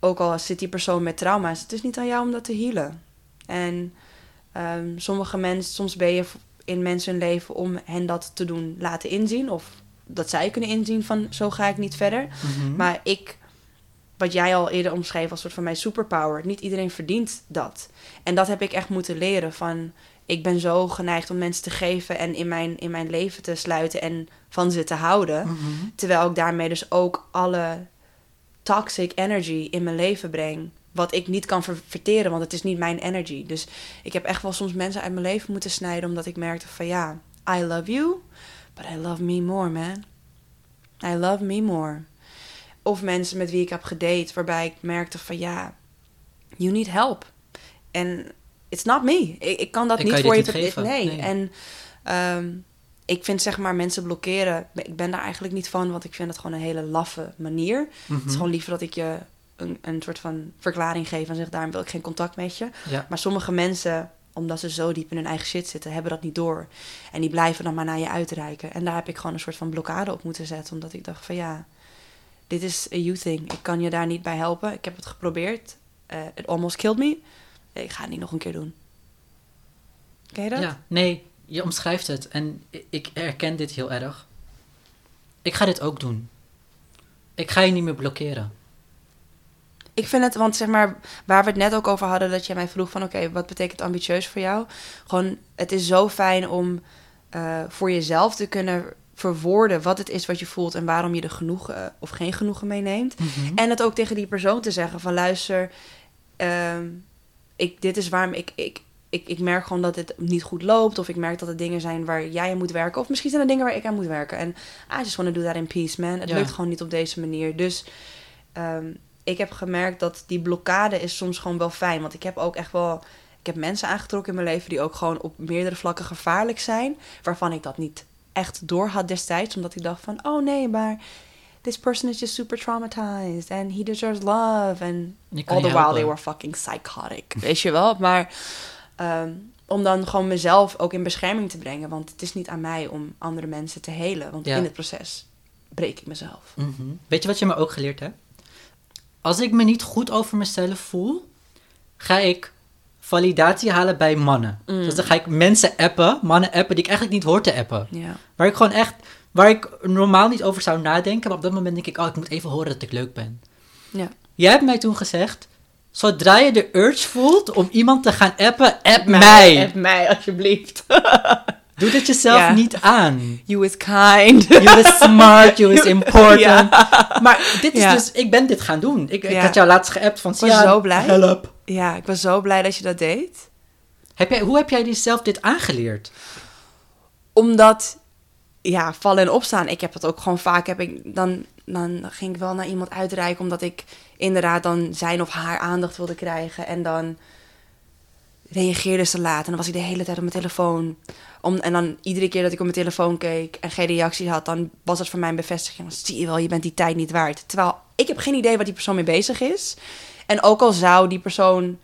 ook al zit die persoon met trauma's, het is niet aan jou om dat te healen. En ehm, sommige mensen, soms ben je in mensen hun leven om hen dat te doen laten inzien. Of dat zij kunnen inzien van zo ga ik niet verder. Mhm. Maar ik, wat jij al eerder omschreef als soort van mijn superpower, niet iedereen verdient dat. En dat heb ik echt moeten leren van, ik ben zo geneigd om mensen te geven en in mijn, in mijn leven te sluiten en van ze te houden. Mhm. Terwijl ik daarmee dus ook alle toxic energy in mijn leven breng. Wat ik niet kan ver- verteren, want het is niet mijn energy. Dus ik heb echt wel soms mensen uit mijn leven moeten snijden, omdat ik merkte van ja, I love you, but I love me more, man. I love me more. Of mensen met wie ik heb gedate, waarbij ik merkte van ja, you need help. En it's not me. Ik, ik kan dat niet kan je voor je niet geven. Nee. Nee. En ehm, ik vind zeg maar mensen blokkeren. Ik ben daar eigenlijk niet van, want ik vind het gewoon een hele laffe manier. Het Mhm. is gewoon liever dat ik je een, een soort van verklaring geef en zeg daarom wil ik geen contact met je. Ja. Maar sommige mensen, omdat ze zo diep in hun eigen shit zitten, hebben dat niet door. En die blijven dan maar naar je uitreiken. En daar heb ik gewoon een soort van blokkade op moeten zetten. Omdat ik dacht van ja, dit is a you thing. Ik kan je daar niet bij helpen. Ik heb het geprobeerd. Eh, it almost killed me. Ik ga het niet nog een keer doen. Ken je dat? Ja, nee, je omschrijft het en ik herken dit heel erg. Ik ga dit ook doen. Ik ga je niet meer blokkeren. Ik vind het, want zeg maar, waar we het net ook over hadden, dat jij mij vroeg van, oké, wat betekent ambitieus voor jou? Gewoon, het is zo fijn om eh, voor jezelf te kunnen verwoorden wat het is wat je voelt en waarom je er genoegen of geen genoegen mee neemt. Mhm. En het ook tegen die persoon te zeggen van, luister, ehm, ik, dit is waarom ik, ik, ik, ik merk gewoon dat het niet goed loopt. Of ik merk dat er dingen zijn waar jij aan moet werken. Of misschien zijn er dingen waar ik aan moet werken. En I just want to do that in peace, man. Het Ja. lukt gewoon niet op deze manier. Dus ehm, ik heb gemerkt dat die blokkade is soms gewoon wel fijn. Want ik heb ook echt wel... Ik heb mensen aangetrokken in mijn leven die ook gewoon op meerdere vlakken gevaarlijk zijn. Waarvan ik dat niet echt door had destijds. Omdat ik dacht van, oh nee, maar... This person is just super traumatized. And he deserves love. And all the while they were fucking psychotic. Weet je wel? Maar ehm, om dan gewoon mezelf ook in bescherming te brengen. Want het is niet aan mij om andere mensen te helen. Want Ja. in het proces breek ik mezelf. Mhm. Weet je wat je me ook geleerd hebt? Als ik me niet goed over mezelf voel, ga ik validatie halen bij mannen. Mm. Dus dan ga ik mensen appen, mannen appen die ik eigenlijk niet hoor te appen. Waar ik gewoon echt waar ik normaal niet over zou nadenken. Maar op dat moment denk ik, oh, ik moet even horen dat ik leuk ben. Ja. Jij hebt mij toen gezegd, zodra je de urge voelt om iemand te gaan appen, app mij. App mij, alsjeblieft. Doe dit jezelf niet aan. You is kind. You is smart, you is important. Maar dit is dus, ik ben dit gaan doen. Ik, ik had jou laatst geappt van, Ik was zo blij. help. Ja, ik was zo blij dat je dat deed. Heb jij, hoe heb jij jezelf dit aangeleerd? Omdat, ja, vallen en opstaan. Ik heb dat ook gewoon vaak, heb ik, dan, dan ging ik wel naar iemand uitreiken, omdat ik inderdaad dan zijn of haar aandacht wilde krijgen. En dan reageerde ze laat. En dan was ik de hele tijd op mijn telefoon. Om, en dan iedere keer dat ik op mijn telefoon keek en geen reactie had, dan was het voor mij een bevestiging. Zie je wel, je bent die tijd niet waard. Terwijl ik heb geen idee wat die persoon mee bezig is. En ook al zou die persoon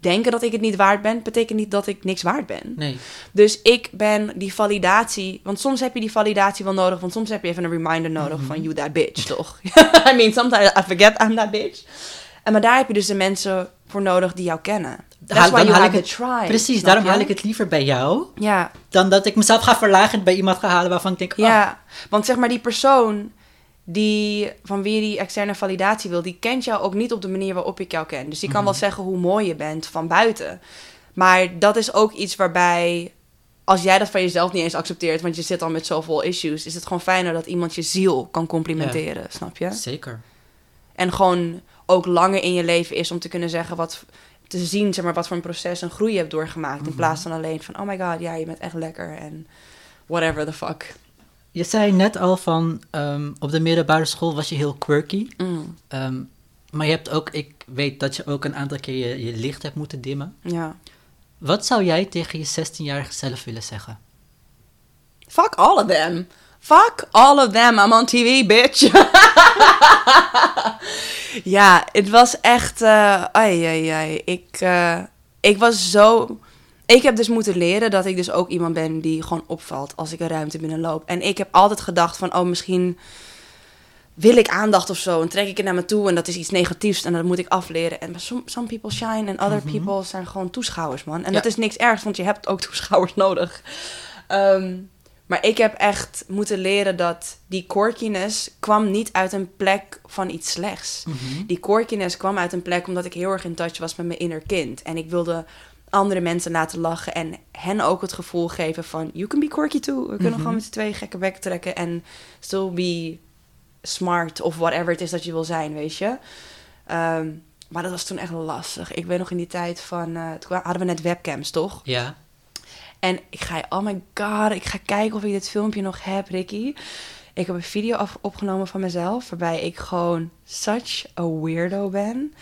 denken dat ik het niet waard ben, betekent niet dat ik niks waard ben. Nee. Dus ik ben die validatie, want soms heb je die validatie wel nodig, want soms heb je even een reminder nodig van you that bitch, toch? I mean, sometimes I forget I'm that bitch. En maar daar heb je dus de mensen voor nodig die jou kennen. That's Haal- dan haal ik het- tribe. Precies, daarom je? haal ik het liever bij jou Ja, dan dat ik mezelf ga verlagen en bij iemand ga halen waarvan ik denk, oh, ja. Want zeg maar die persoon die, van wie die externe validatie wil, die kent jou ook niet op de manier waarop ik jou ken. Dus die kan Mhm. wel zeggen hoe mooi je bent van buiten. Maar dat is ook iets waarbij, als jij dat van jezelf niet eens accepteert, want je zit al met zoveel issues, is het gewoon fijner dat iemand je ziel kan complimenteren, snap je? zeker. En gewoon ook langer in je leven is om te kunnen zeggen wat te zien, zeg maar, wat voor een proces en groei je hebt doorgemaakt. In plaats van alleen van, oh my god, ja, je bent echt lekker en whatever the fuck. Je zei net al van, ehm, op de middelbare school was je heel quirky. Mm, Ehm, maar je hebt ook, ik weet dat je ook een aantal keer je, je licht hebt moeten dimmen. ja. Wat zou jij tegen je 16-jarige zelf willen zeggen? Fuck all of them. Fuck all of them. I'm on TV, bitch. ja, het was echt. eh ai, ai, ai. Ik, eh, ik was zo. Ik heb dus moeten leren dat ik dus ook iemand ben die gewoon opvalt als ik een ruimte binnenloop. En ik heb altijd gedacht van, oh, misschien wil ik aandacht of zo. En trek ik het naar me toe en dat is iets negatiefs en dat moet ik afleren. En some, some people shine en other Mhm. people zijn gewoon toeschouwers, man. En Ja. dat is niks ergs, want je hebt ook toeschouwers nodig. Ehm, maar ik heb echt moeten leren dat die quirkiness kwam niet uit een plek van iets slechts. Die quirkiness kwam uit een plek omdat ik heel erg in touch was met mijn inner kind. En ik wilde andere mensen laten lachen en hen ook het gevoel geven van... You can be quirky too. We kunnen Mhm. gewoon met z'n tweeën gekke bek trekken en still be smart of whatever het is dat je wil zijn, weet je. Ehm, maar dat was toen echt lastig. Ik weet nog in die tijd van... toen hadden we net webcams, toch? Ja. En ik ga, oh my god, ik ga kijken of ik dit filmpje nog heb, Ricky. Ik heb een video af, opgenomen van mezelf, waarbij ik gewoon such a weirdo ben.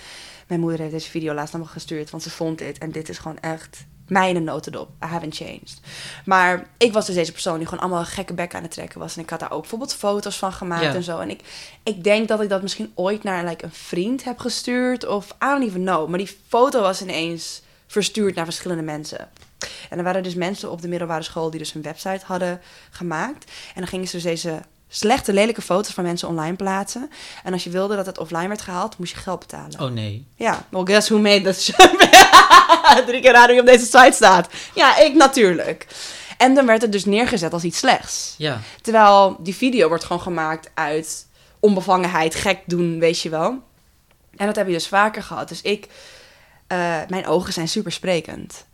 Mijn moeder heeft deze video laatst naar me gestuurd, want ze vond dit. En dit is gewoon echt mij in een notendop. I haven't changed. Maar ik was dus deze persoon die gewoon allemaal gekke bek aan het trekken was. En ik had daar ook bijvoorbeeld foto's van gemaakt en zo. En ik, ik denk dat ik dat misschien ooit naar like, een vriend heb gestuurd. Of I don't even know. Maar die foto was ineens verstuurd naar verschillende mensen. En er waren dus mensen op de middelbare school die dus een website hadden gemaakt. En dan gingen ze dus deze slechte, lelijke foto's van mensen online plaatsen. En als je wilde dat het offline werd gehaald, moest je geld betalen. Oh nee. Ja, well, guess who made that Drie keer raden wie op deze site staat. Ja, ik natuurlijk. En dan werd het dus neergezet als iets slechts. Ja. Terwijl die video wordt gewoon gemaakt uit onbevangenheid, gek doen, weet je wel. En dat heb je dus vaker gehad. Dus ik, eh, mijn ogen zijn super sprekend.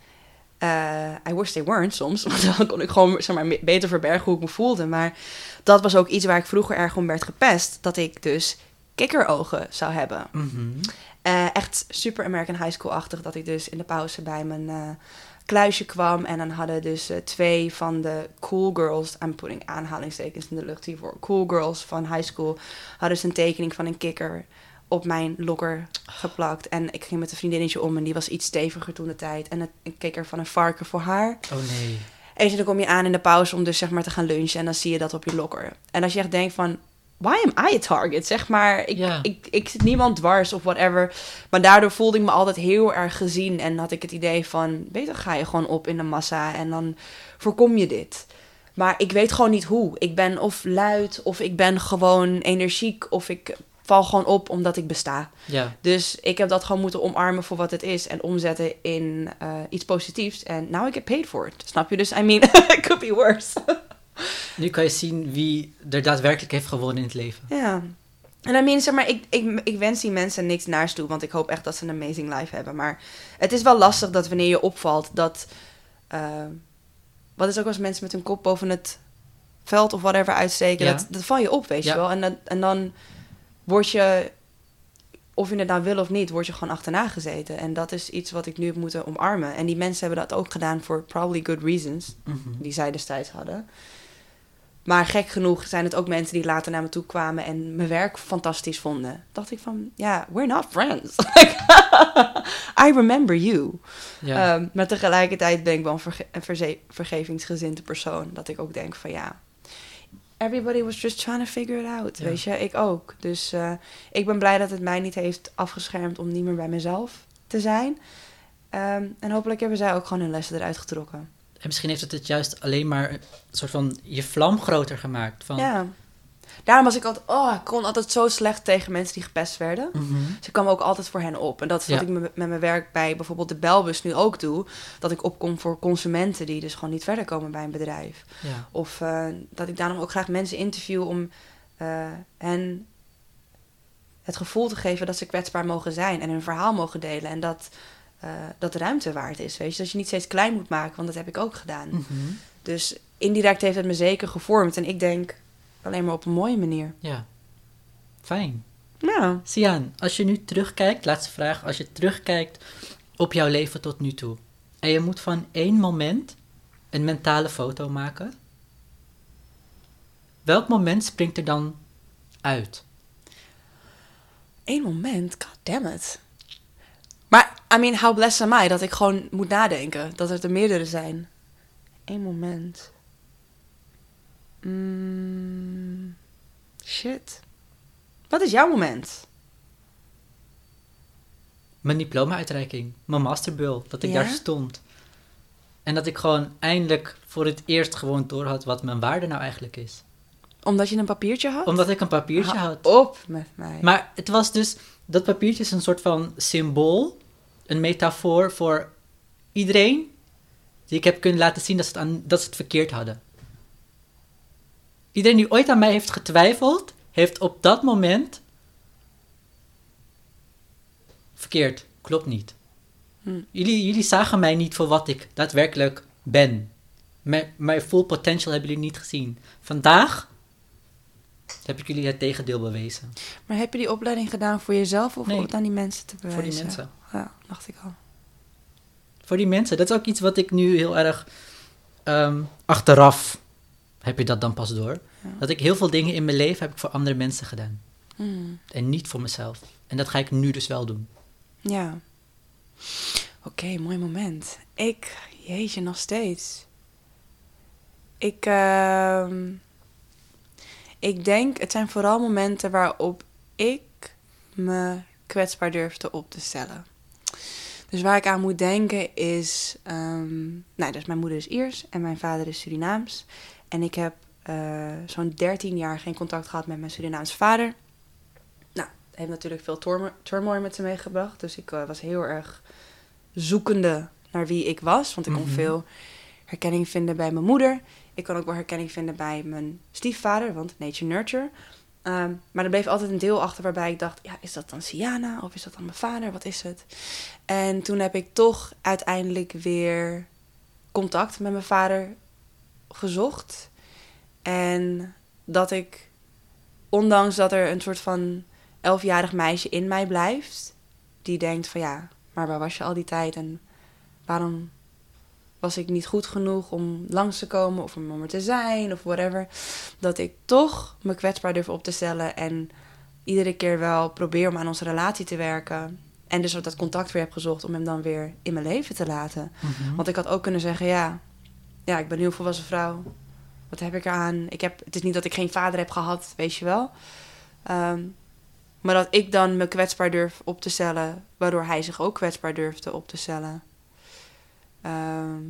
Eh, I wish they weren't soms, want dan kon ik gewoon zeg maar, beter verbergen hoe ik me voelde. Maar dat was ook iets waar ik vroeger erg om werd gepest. Dat ik dus kikkerogen zou hebben. Mhm. Eh, echt super American High School-achtig. Dat ik dus in de pauze bij mijn eh, kluisje kwam. En dan hadden dus twee van de cool girls... I'm putting aanhalingstekens in de lucht hiervoor. Cool girls van high school hadden dus een tekening van een kikker op mijn lokker geplakt. En ik ging met een vriendinnetje om en die was iets steviger toen de tijd. En het- een kikker van een varken voor haar. Oh nee. En dan kom je aan in de pauze om dus zeg maar te gaan lunchen en dan zie je dat op je lokker. En als je echt denkt van, why am I a target? Zeg maar, ik, ik, ik zit niemand dwars of whatever. Maar daardoor voelde ik me altijd heel erg gezien en had ik het idee van, beter ga je gewoon op in de massa en dan voorkom je dit. Maar ik weet gewoon niet hoe. Ik ben of luid of ik ben gewoon energiek of ik val gewoon op omdat ik besta. Ja. Dus ik heb dat gewoon moeten omarmen voor wat het is en omzetten in eh, iets positiefs. En now I get paid for it. Snap je? Dus I mean, it could be worse. Nu kan je zien wie er daadwerkelijk heeft gewonnen in het leven. Ja. En I mean, zeg maar, ik, ik, ik wens die mensen niks naars toe, want ik hoop echt dat ze een amazing life hebben. Maar het is wel lastig dat wanneer je opvalt, dat... eh, wat is ook als mensen met hun kop boven het veld of whatever uitsteken, Ja. dat, dat val je op, weet Ja. je wel. En, dat, en dan word je, of je het nou wil of niet, word je gewoon achterna gezeten. En dat is iets wat ik nu heb moeten omarmen. En die mensen hebben dat ook gedaan voor probably good reasons Mhm. die zij destijds hadden. Maar gek genoeg zijn het ook mensen die later naar me toe kwamen en mijn werk fantastisch vonden. Dacht ik van, ja, we're not friends. I remember you. Ja. Ehm, maar tegelijkertijd ben ik wel een, verge- vergevingsgezinde persoon. Dat ik ook denk van, ja, everybody was just trying to figure it out. Ja. Weet je, ik ook. Dus eh, ik ben blij dat het mij niet heeft afgeschermd om niet meer bij mezelf te zijn. Ehm, en hopelijk hebben zij ook gewoon hun lessen eruit getrokken. En misschien heeft het het juist alleen maar een soort van je vlam groter gemaakt. Van, Ja. Daarom was ik altijd, oh, ik kon altijd zo slecht tegen mensen die gepest werden. Mhm. Dus ik kwam ook altijd voor hen op. En dat is wat Ja. ik met met mijn werk bij bijvoorbeeld de Belbus nu ook doe. Dat ik opkom voor consumenten die dus gewoon niet verder komen bij een bedrijf. ja. Of eh, dat ik daarom ook graag mensen interview om eh, hen het gevoel te geven dat ze kwetsbaar mogen zijn en hun verhaal mogen delen. En dat eh, dat ruimte waard is. Weet je? Dat je niet steeds klein moet maken, want dat heb ik ook gedaan. Mhm. Dus indirect heeft het me zeker gevormd. En ik denk alleen maar op een mooie manier. ja. Fijn. Nou, Sian, als je nu terugkijkt, laatste vraag, als je terugkijkt op jouw leven tot nu toe en je moet van één moment een mentale foto maken, welk moment springt er dan uit? één moment, god damn it. Maar, I mean, how blessed am I dat ik gewoon moet nadenken. Dat er er meerdere zijn. Eén moment. Mm, shit. Wat is jouw moment? Mijn diploma-uitreiking, mijn masterbul, dat ik Ja? daar stond. En dat ik gewoon eindelijk voor het eerst gewoon door had wat mijn waarde nou eigenlijk is. Omdat je een papiertje had? Omdat ik een papiertje Hou had. op met mij. Maar het was dus, dat papiertje is een soort van symbool, een metafoor voor iedereen die ik heb kunnen laten zien dat ze het, aan, dat ze het verkeerd hadden. Iedereen die ooit aan mij heeft getwijfeld, heeft op dat moment verkeerd. Klopt niet. Hm. Jullie, jullie zagen mij niet voor wat ik daadwerkelijk ben. Mijn, mijn full potential hebben jullie niet gezien. Vandaag heb ik jullie het tegendeel bewezen. Maar heb je die opleiding gedaan voor jezelf of Nee. om het aan die mensen te bewijzen? Voor die mensen. Ja, dacht ik al. Voor die mensen. Dat is ook iets wat ik nu heel erg ehm, achteraf heb je dat dan pas door. Ja. Dat ik heel veel dingen in mijn leven heb ik voor andere mensen gedaan. Hmm. En niet voor mezelf. En dat ga ik nu dus wel doen. Ja. Oké, mooi moment. Ik, jeetje, nog steeds. Ik, ehm, ik denk, het zijn vooral momenten waarop ik me kwetsbaar durfde op te stellen. Dus waar ik aan moet denken is, ehm, nou, dus mijn moeder is Iers en mijn vader is Surinaams. En ik heb eh, zo'n 13 jaar geen contact gehad met mijn Surinaamse vader. Nou, heeft natuurlijk veel turmo- turmoil met zich meegebracht. Dus ik eh, was heel erg zoekende naar wie ik was. Want ik kon Mhm. veel herkenning vinden bij mijn moeder. Ik kon ook wel herkenning vinden bij mijn stiefvader, want nature nurture. Ehm, maar er bleef altijd een deel achter waarbij ik dacht: ja, is dat dan Siana of is dat dan mijn vader? Wat is het? En toen heb ik toch uiteindelijk weer contact met mijn vader gezocht. En dat ik, ondanks dat er een soort van elfjarig meisje in mij blijft, die denkt van ja, maar waar was je al die tijd en waarom was ik niet goed genoeg om langs te komen of om er te zijn of whatever, dat ik toch me kwetsbaar durf op te stellen en iedere keer wel probeer om aan onze relatie te werken. En dus dat contact weer heb gezocht om hem dan weer in mijn leven te laten. Want ik had ook kunnen zeggen, ja, ja, ik ben nu een volwassen vrouw. Wat heb ik eraan? Ik heb, het is niet dat ik geen vader heb gehad, weet je wel. Ehm, maar dat ik dan me kwetsbaar durf op te stellen, waardoor hij zich ook kwetsbaar durfde op te stellen. Ehm,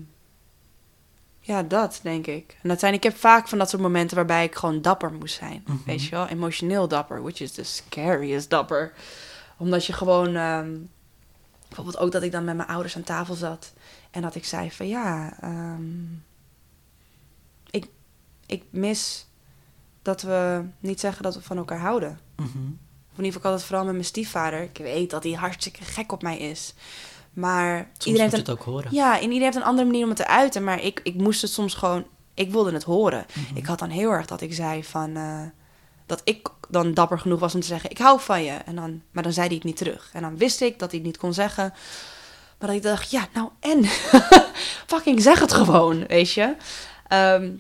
ja, dat denk ik. En dat zijn, ik heb vaak van dat soort momenten waarbij ik gewoon dapper moest zijn. Mhm. Weet je wel, emotioneel dapper, which is the scariest dapper. Omdat je gewoon, ehm, bijvoorbeeld ook dat ik dan met mijn ouders aan tafel zat en dat ik zei van ja, ehm, ik, ik mis dat we niet zeggen dat we van elkaar houden. Mhm. Of in ieder geval altijd vooral met mijn stiefvader. Ik weet dat hij hartstikke gek op mij is. Maar Soms iedereen het ook horen. ja, en iedereen heeft een andere manier om het te uiten. Maar ik, ik moest het soms gewoon... Ik wilde het horen. Mhm. Ik had dan heel erg dat ik zei van... eh, dat ik dan dapper genoeg was om te zeggen... Ik hou van je. En dan, maar dan zei hij het niet terug. En dan wist ik dat hij het niet kon zeggen. Maar dat ik dacht, ja, nou en? Fucking zeg het gewoon, weet je? Ehm,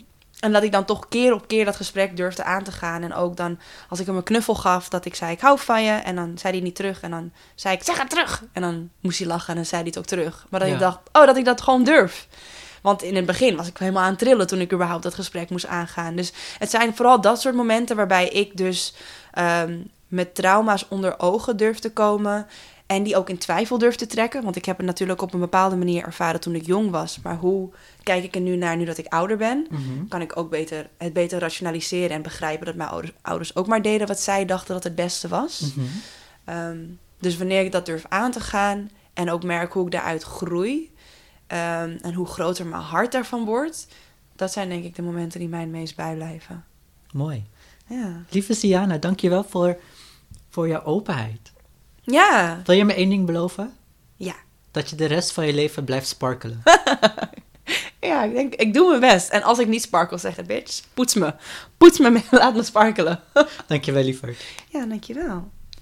en dat ik dan toch keer op keer dat gesprek durfde aan te gaan. En ook dan, als ik hem een knuffel gaf, dat ik zei, ik hou van je. En dan zei hij niet terug. En dan zei ik, zeg het terug. En dan moest hij lachen en dan zei hij het ook terug. Maar dat Ja. ik dacht, oh, dat ik dat gewoon durf. Want in het begin was ik helemaal aan het trillen toen ik überhaupt dat gesprek moest aangaan. Dus het zijn vooral dat soort momenten waarbij ik dus ehm, met trauma's onder ogen durf te komen. En die ook in twijfel durf te trekken. Want ik heb het natuurlijk op een bepaalde manier ervaren toen ik jong was. Maar hoe kijk ik er nu naar nu dat ik ouder ben? Mhm. Kan ik ook beter, het beter rationaliseren en begrijpen dat mijn ouders, ouders ook maar deden wat zij dachten dat het beste was. Mhm. Ehm, dus wanneer ik dat durf aan te gaan en ook merk hoe ik daaruit groei ehm, en hoe groter mijn hart daarvan wordt, dat zijn denk ik de momenten die mij het meest bijblijven. Mooi. Ja. Lieve Siana, dankjewel voor, voor jouw openheid. Ja. Wil je me één ding beloven? Ja. Dat je de rest van je leven blijft sparkelen. Ja, ik denk, ik doe mijn best. En als ik niet sparkel, zeg ik, bitch, poets me. Poets me, laat me sparkelen. Dankjewel, lieverd. Ja, dankjewel.